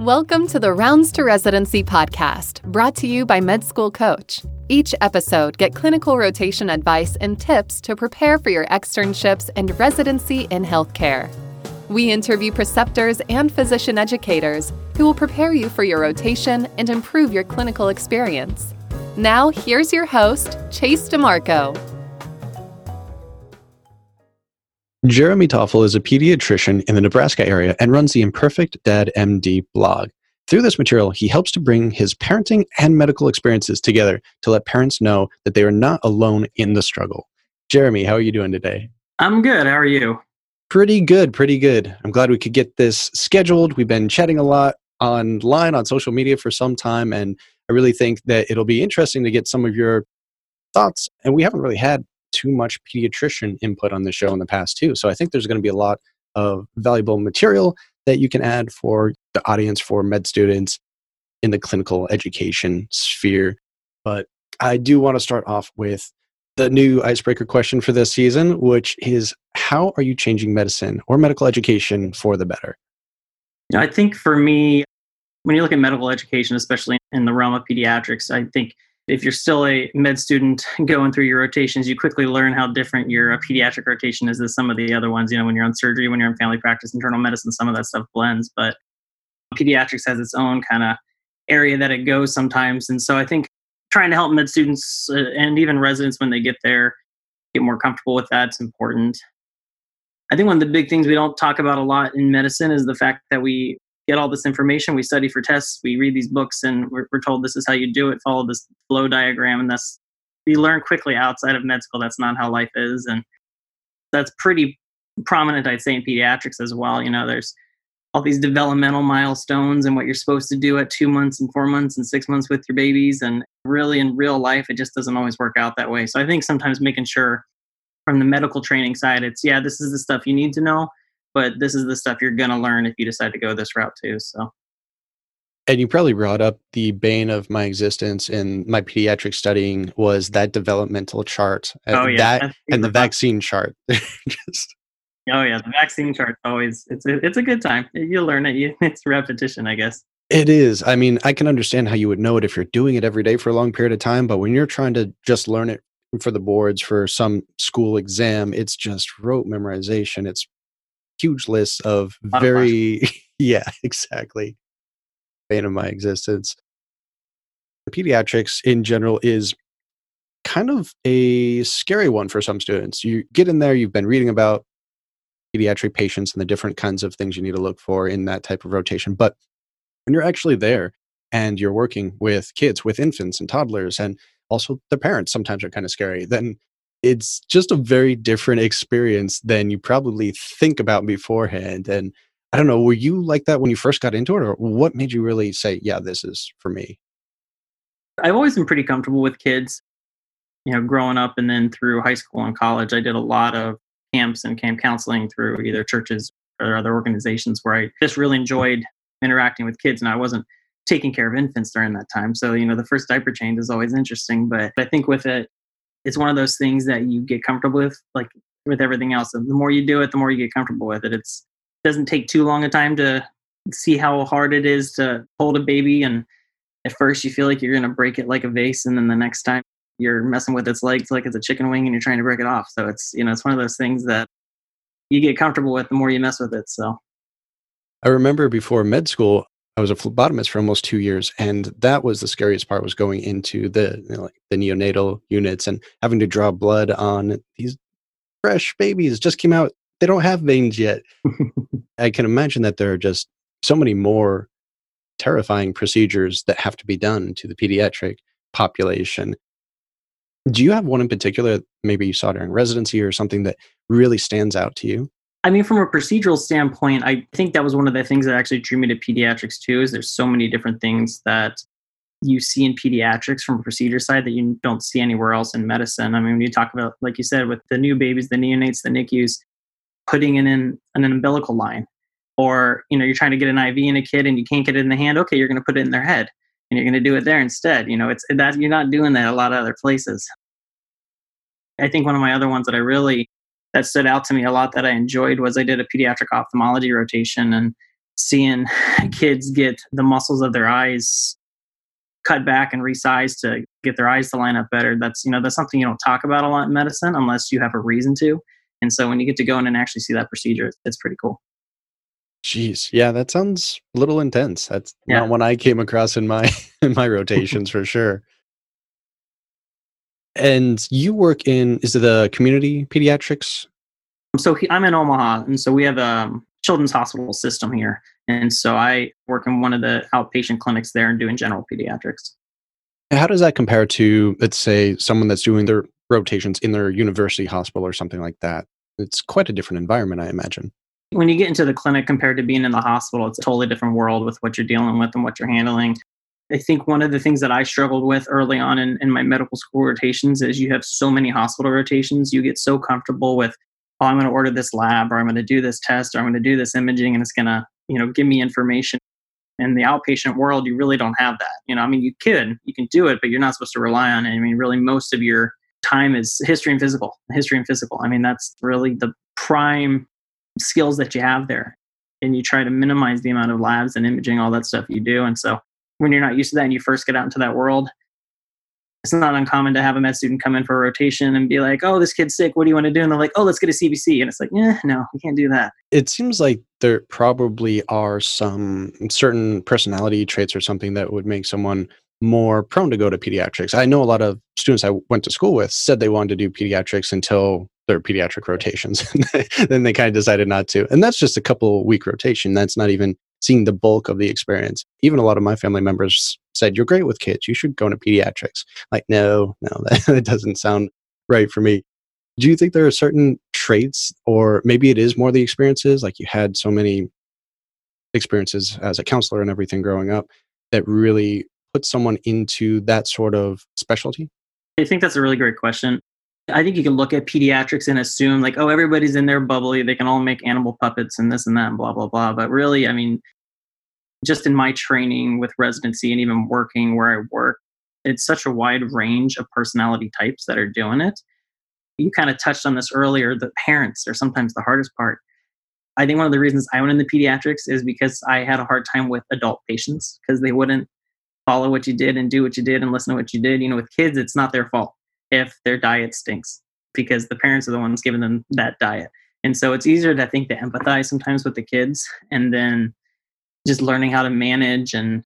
Welcome to the Rounds to Residency podcast, brought to you by Med School Coach. Each episode, get clinical rotation advice and tips to prepare for your externships and residency in healthcare. We interview preceptors and physician educators who will prepare you for your rotation and improve your clinical experience. Now, here's your host, Chase DiMarco. Jeremy Toffle is a pediatrician in the Nebraska area and runs the Imperfect Dad MD blog. Through this material, he helps to bring his parenting and medical experiences together to let parents know that they are not alone in the struggle. Jeremy, how are you doing today? I'm good. How are you? Pretty good, pretty good. I'm glad we could get this scheduled. We've been chatting a lot online on social media for some time, and I really think that it'll be interesting to get some of your thoughts. And we haven't really had too much pediatrician input on the show in the past too. So I think there's going to be a lot of valuable material that you can add for the audience for med students in the clinical education sphere. But I do want to start off with the new icebreaker question for this season, which is how are you changing medicine or medical education for the better? I think for me, when you look at medical education, especially in the realm of pediatrics, I think if you're still a med student going through your rotations, you quickly learn how different your uh, pediatric rotation is than some of the other ones. You know, when you're on surgery, when you're in family practice, internal medicine, some of that stuff blends. But pediatrics has its own kind of area that it goes sometimes. And so I think trying to help med students uh, and even residents when they get there get more comfortable with that's important. I think one of the big things we don't talk about a lot in medicine is the fact that we get all this information. We study for tests. We read these books, and we're, we're told this is how you do it. Follow this flow diagram, and that's we learn quickly outside of med school. That's not how life is, and that's pretty prominent, I'd say, in pediatrics as well. You know, there's all these developmental milestones and what you're supposed to do at two months and four months and six months with your babies. And really, in real life, it just doesn't always work out that way. So I think sometimes making sure from the medical training side, it's yeah, this is the stuff you need to know but this is the stuff you're going to learn if you decide to go this route too so. And you probably brought up the bane of my existence in my pediatric studying was that developmental chart oh, yeah. that and the vaccine chart. Just... oh yeah the vaccine chart always it's a, it's a good time. You learn it. You, it's repetition i guess. It is. I mean i can understand how you would know it if you're doing it every day for a long period of time but when you're trying to just learn it for the boards for some school exam it's just rote memorization. It's huge list of very yeah exactly. Bane of my existence. Pediatrics in general is kind of a scary one for some students. You get in there you've been reading about pediatric patients and the different kinds of things you need to look for in that type of rotation but when you're actually there and you're working with kids with infants and toddlers and also the parents sometimes are kind of scary then it's just a very different experience than you probably think about beforehand. And I don't know, were you like that when you first got into it, or what made you really say, yeah, this is for me? I've always been pretty comfortable with kids. You know, growing up and then through high school and college, I did a lot of camps and camp counseling through either churches or other organizations where I just really mm. enjoyed interacting with kids. And I wasn't taking care of infants during that time. So, you know, the first diaper change is always interesting. But I think with it, it's one of those things that you get comfortable with, like with everything else. And the more you do it, the more you get comfortable with it. It's it doesn't take too long a time to see how hard it is to hold a baby. And at first, you feel like you're going to break it like a vase, and then the next time you're messing with its legs like it's a chicken wing, and you're trying to break it off. So it's you know it's one of those things that you get comfortable with the more you mess with it. So I remember before med school, I was a phlebotomist for almost two years, and that was the scariest part. Was going into the you know, like the neonatal units and having to draw blood on these fresh babies just came out. They don't have veins yet. I can imagine that there are just so many more terrifying procedures that have to be done to the pediatric population. Do you have one in particular, maybe you saw during residency or something that really stands out to you? I mean, from a procedural standpoint, I think that was one of the things that actually drew me to pediatrics too. Is there's so many different things that you see in pediatrics from a procedure side that you don't see anywhere else in medicine. I mean, when you talk about, like you said, with the new babies, the neonates, the NICUs, putting in an umbilical line, or you know, you're trying to get an IV in a kid and you can't get it in the hand. Okay, you're going to put it in their head, and you're going to do it there instead. You know, it's that you're not doing that a lot of other places. I think one of my other ones that I really that stood out to me a lot that I enjoyed was I did a pediatric ophthalmology rotation and seeing kids get the muscles of their eyes cut back and resized to get their eyes to line up better. That's you know that's something you don't talk about a lot in medicine unless you have a reason to. And so when you get to go in and actually see that procedure, it's pretty cool. Jeez, yeah, that sounds a little intense. That's yeah. not one I came across in my in my rotations for sure. And you work in is it the community pediatrics? So he, I'm in Omaha, and so we have a um, children's hospital system here, and so I work in one of the outpatient clinics there and doing general pediatrics. How does that compare to, let's say, someone that's doing their rotations in their university hospital or something like that? It's quite a different environment, I imagine. When you get into the clinic compared to being in the hospital, it's a totally different world with what you're dealing with and what you're handling. I think one of the things that I struggled with early on in, in my medical school rotations is you have so many hospital rotations. You get so comfortable with, oh, I'm going to order this lab or I'm going to do this test or I'm going to do this imaging and it's going to, you know, give me information. In the outpatient world, you really don't have that. You know, I mean, you could, you can do it, but you're not supposed to rely on it. I mean, really, most of your time is history and physical, history and physical. I mean, that's really the prime skills that you have there. And you try to minimize the amount of labs and imaging, all that stuff you do. And so when you're not used to that and you first get out into that world, it's not uncommon to have a med student come in for a rotation and be like, "Oh, this kid's sick. What do you want to do?" And they're like, "Oh, let's get a CBC." And it's like, "Yeah, no, we can't do that." It seems like there probably are some certain personality traits or something that would make someone more prone to go to pediatrics. I know a lot of students I went to school with said they wanted to do pediatrics until their pediatric rotations. then they kind of decided not to. And that's just a couple week rotation. That's not even seeing the bulk of the experience. Even a lot of my family members said, You're great with kids. You should go into pediatrics. Like, no, no, that, that doesn't sound right for me. Do you think there are certain traits, or maybe it is more the experiences, like you had so many experiences as a counselor and everything growing up, that really put someone into that sort of specialty? I think that's a really great question. I think you can look at pediatrics and assume like, oh, everybody's in there bubbly. They can all make animal puppets and this and that and blah, blah, blah. But really, I mean, just in my training with residency and even working where I work, it's such a wide range of personality types that are doing it. You kind of touched on this earlier. The parents are sometimes the hardest part. I think one of the reasons I went into pediatrics is because I had a hard time with adult patients because they wouldn't follow what you did and do what you did and listen to what you did. You know, with kids, it's not their fault if their diet stinks because the parents are the ones giving them that diet. And so it's easier to I think to empathize sometimes with the kids and then just learning how to manage and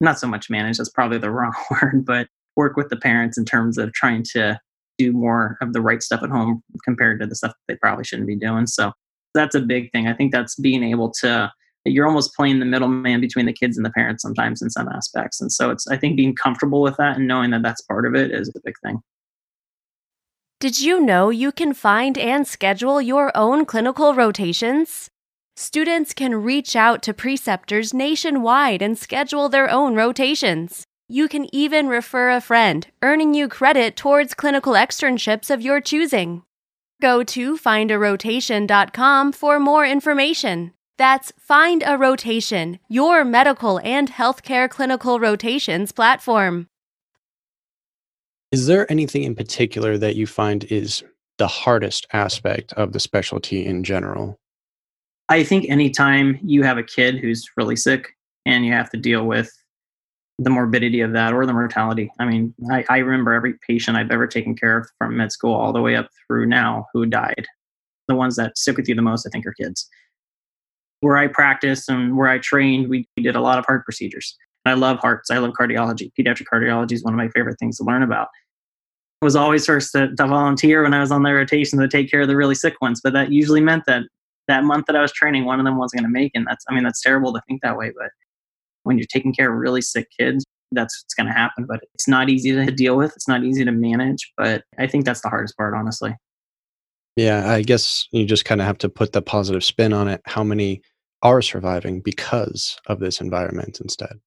not so much manage, that's probably the wrong word, but work with the parents in terms of trying to do more of the right stuff at home compared to the stuff they probably shouldn't be doing. So that's a big thing. I think that's being able to you're almost playing the middleman between the kids and the parents sometimes in some aspects. And so it's I think being comfortable with that and knowing that that's part of it is a big thing. Did you know you can find and schedule your own clinical rotations? Students can reach out to preceptors nationwide and schedule their own rotations. You can even refer a friend, earning you credit towards clinical externships of your choosing. Go to findarotation.com for more information. That's Find a Rotation, your medical and healthcare clinical rotations platform. Is there anything in particular that you find is the hardest aspect of the specialty in general? I think anytime you have a kid who's really sick and you have to deal with the morbidity of that or the mortality. I mean, I, I remember every patient I've ever taken care of from med school all the way up through now who died. The ones that stick with you the most, I think, are kids. Where I practiced and where I trained, we, we did a lot of heart procedures. I love hearts. I love cardiology. Pediatric cardiology is one of my favorite things to learn about. I was always first to, to volunteer when I was on the rotation to take care of the really sick ones, but that usually meant that that month that I was training, one of them wasn't going to make, and that's I mean that's terrible to think that way, but when you're taking care of really sick kids, that's what's going to happen. But it's not easy to deal with. It's not easy to manage, but I think that's the hardest part, honestly. Yeah, I guess you just kind of have to put the positive spin on it. How many are surviving because of this environment instead?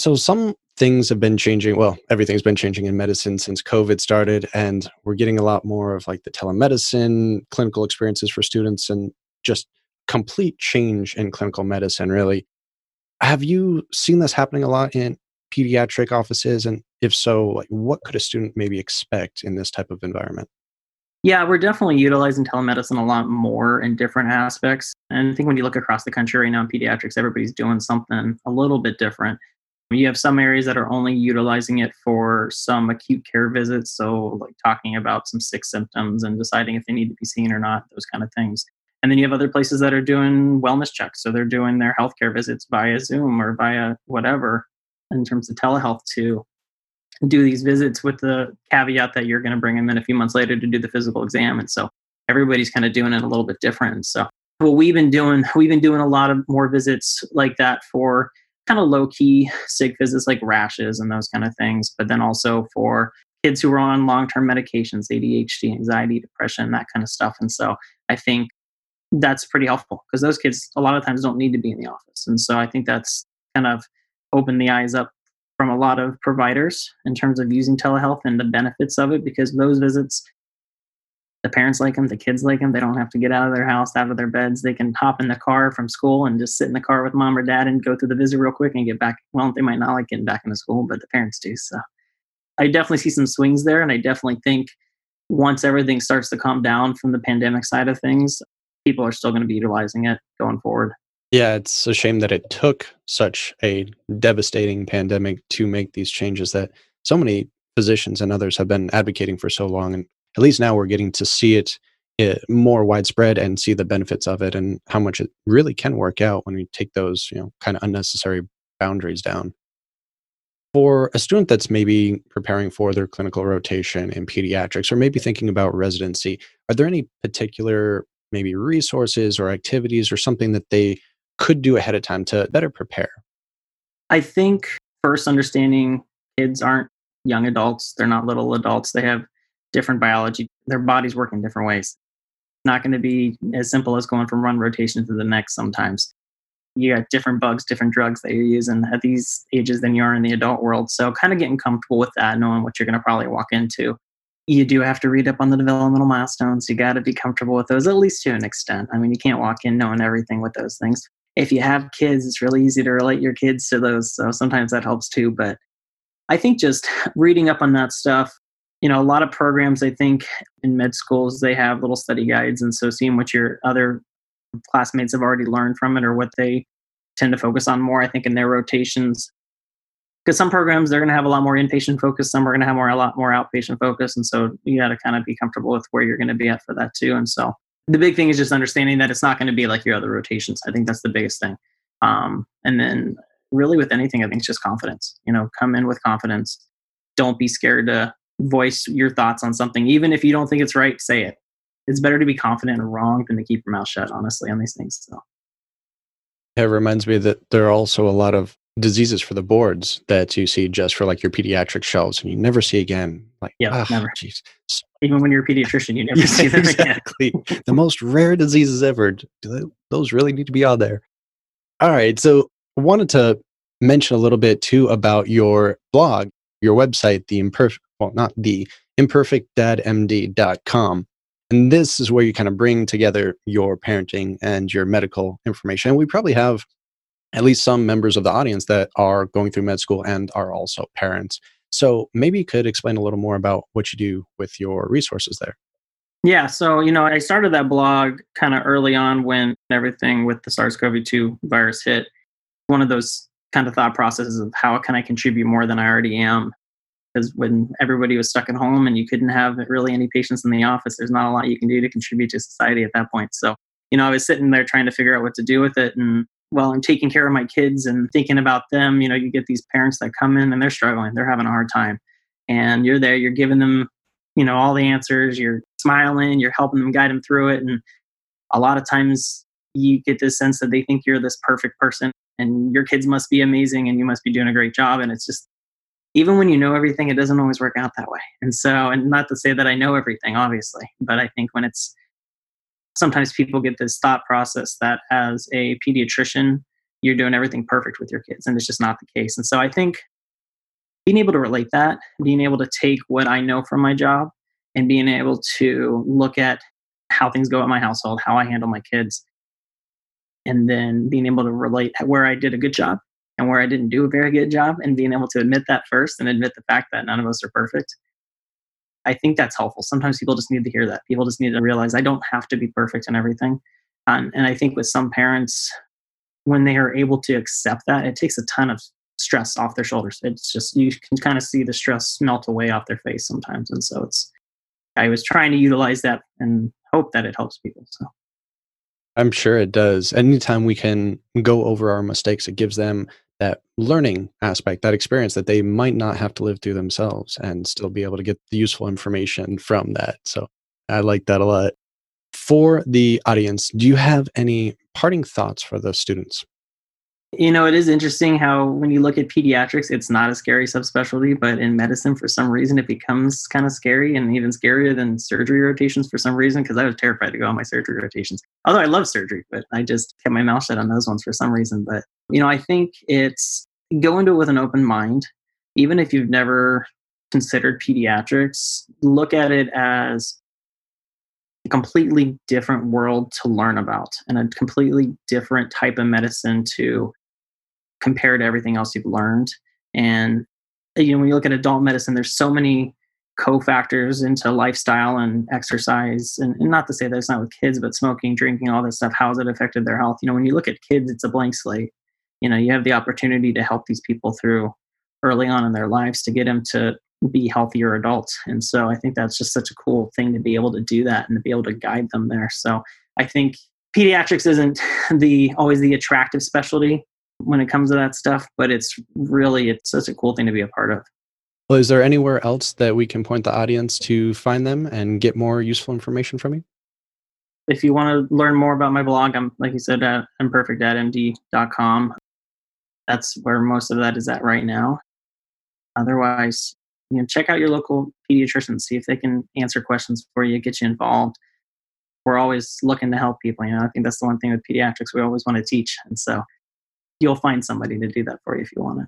So some things have been changing. Well, everything's been changing in medicine since COVID started, and we're getting a lot more of like the telemedicine, clinical experiences for students, and just complete change in clinical medicine, really. Have you seen this happening a lot in pediatric offices? And if so, like what could a student maybe expect in this type of environment? Yeah, we're definitely utilizing telemedicine a lot more in different aspects. And I think when you look across the country right now in pediatrics, everybody's doing something a little bit different. You have some areas that are only utilizing it for some acute care visits. So, like talking about some sick symptoms and deciding if they need to be seen or not, those kind of things. And then you have other places that are doing wellness checks. So, they're doing their healthcare visits via Zoom or via whatever in terms of telehealth to do these visits with the caveat that you're going to bring them in a few months later to do the physical exam. And so, everybody's kind of doing it a little bit different. So, what we've been doing, we've been doing a lot of more visits like that for kind of low key sick visits like rashes and those kind of things, but then also for kids who are on long term medications, ADHD, anxiety, depression, that kind of stuff. And so I think that's pretty helpful because those kids a lot of times don't need to be in the office. And so I think that's kind of opened the eyes up from a lot of providers in terms of using telehealth and the benefits of it because those visits the parents like them, the kids like them. They don't have to get out of their house, out of their beds. They can hop in the car from school and just sit in the car with mom or dad and go through the visit real quick and get back. Well, they might not like getting back into school, but the parents do. So I definitely see some swings there. And I definitely think once everything starts to calm down from the pandemic side of things, people are still going to be utilizing it going forward. Yeah, it's a shame that it took such a devastating pandemic to make these changes that so many physicians and others have been advocating for so long. And at least now we're getting to see it eh, more widespread and see the benefits of it and how much it really can work out when we take those you know kind of unnecessary boundaries down. For a student that's maybe preparing for their clinical rotation in pediatrics or maybe thinking about residency are there any particular maybe resources or activities or something that they could do ahead of time to better prepare? I think first understanding kids aren't young adults they're not little adults they have different biology. Their bodies work in different ways. It's not going to be as simple as going from one rotation to the next sometimes. You got different bugs, different drugs that you're using at these ages than you are in the adult world. So, kind of getting comfortable with that, knowing what you're going to probably walk into. You do have to read up on the developmental milestones. You got to be comfortable with those, at least to an extent. I mean, you can't walk in knowing everything with those things. If you have kids, it's really easy to relate your kids to those. So, sometimes that helps too. But I think just reading up on that stuff, you know a lot of programs i think in med schools they have little study guides and so seeing what your other classmates have already learned from it or what they tend to focus on more i think in their rotations. Because some programs they're going to have a lot more inpatient focus some are going to have more a lot more outpatient focus and so you got to kind of be comfortable with where you're going to be at for that too and so the big thing is just understanding that it's not going to be like your other rotations. I think that's the biggest thing. Um, and then really with anything i think it's just confidence you know come in with confidence. Don't be scared to voice your thoughts on something, even if you don't think it's right, say it. It's better to be confident and wrong than to keep your mouth shut, honestly, on these things. So. It reminds me that there are also a lot of diseases for the boards that you see just for like your pediatric shelves and you never see again. Like, yeah, oh, never. Geez. Even when you're a pediatrician, you never yeah, see them exactly. again. the most rare diseases ever. Do those really need to be on there? All right. So I wanted to mention a little bit too about your blog, your website, the imperfect well, not the imperfectdadmd.com. And this is where you kind of bring together your parenting and your medical information. And we probably have at least some members of the audience that are going through med school and are also parents. So maybe you could explain a little more about what you do with your resources there. Yeah, so you know, I started that blog kind of early on when everything with the SARS-CoV-2 virus hit. One of those kind of thought processes of how can I contribute more than I already am because when everybody was stuck at home and you couldn't have really any patients in the office, there's not a lot you can do to contribute to society at that point. So, you know, I was sitting there trying to figure out what to do with it. And while I'm taking care of my kids and thinking about them, you know, you get these parents that come in and they're struggling, they're having a hard time. And you're there, you're giving them, you know, all the answers, you're smiling, you're helping them guide them through it. And a lot of times you get this sense that they think you're this perfect person and your kids must be amazing and you must be doing a great job. And it's just, even when you know everything, it doesn't always work out that way. And so, and not to say that I know everything, obviously, but I think when it's sometimes people get this thought process that as a pediatrician, you're doing everything perfect with your kids, and it's just not the case. And so, I think being able to relate that, being able to take what I know from my job, and being able to look at how things go at my household, how I handle my kids, and then being able to relate where I did a good job and where I didn't do a very good job and being able to admit that first and admit the fact that none of us are perfect. I think that's helpful. Sometimes people just need to hear that. People just need to realize I don't have to be perfect in everything. Um, and I think with some parents, when they are able to accept that, it takes a ton of stress off their shoulders. It's just, you can kind of see the stress melt away off their face sometimes. And so it's, I was trying to utilize that and hope that it helps people. So I'm sure it does. Anytime we can go over our mistakes, it gives them that learning aspect, that experience that they might not have to live through themselves and still be able to get the useful information from that. So I like that a lot. For the audience, do you have any parting thoughts for the students? You know, it is interesting how when you look at pediatrics, it's not a scary subspecialty, but in medicine, for some reason, it becomes kind of scary and even scarier than surgery rotations for some reason, because I was terrified to go on my surgery rotations. Although I love surgery, but I just kept my mouth shut on those ones for some reason. But, you know, I think it's go into it with an open mind. Even if you've never considered pediatrics, look at it as a completely different world to learn about and a completely different type of medicine to compare to everything else you've learned. And uh, you know, when you look at adult medicine, there's so many cofactors into lifestyle and exercise. And, and not to say that it's not with kids, but smoking, drinking, all this stuff, how's it affected their health? You know, when you look at kids, it's a blank slate. You know, you have the opportunity to help these people through early on in their lives to get them to be healthier adults. And so I think that's just such a cool thing to be able to do that and to be able to guide them there. So I think pediatrics isn't the always the attractive specialty when it comes to that stuff, but it's really it's such a cool thing to be a part of. Well, is there anywhere else that we can point the audience to find them and get more useful information from you? If you want to learn more about my blog, I'm like you said at imperfectdadmd.com. That's where most of that is at right now. Otherwise, you know, check out your local pediatrician, see if they can answer questions for you, get you involved. We're always looking to help people. You know, I think that's the one thing with pediatrics we always want to teach, and so you'll find somebody to do that for you if you want to.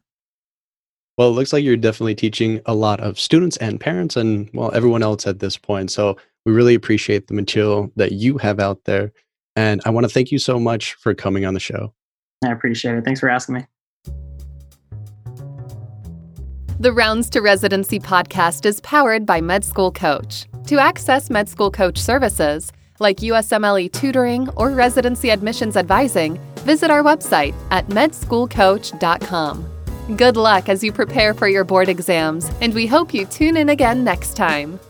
Well, it looks like you're definitely teaching a lot of students and parents, and well, everyone else at this point. So we really appreciate the material that you have out there, and I want to thank you so much for coming on the show. I appreciate it. Thanks for asking me. The Rounds to Residency podcast is powered by Med School Coach. To access Med School Coach services, like USMLE tutoring or residency admissions advising, visit our website at medschoolcoach.com. Good luck as you prepare for your board exams, and we hope you tune in again next time.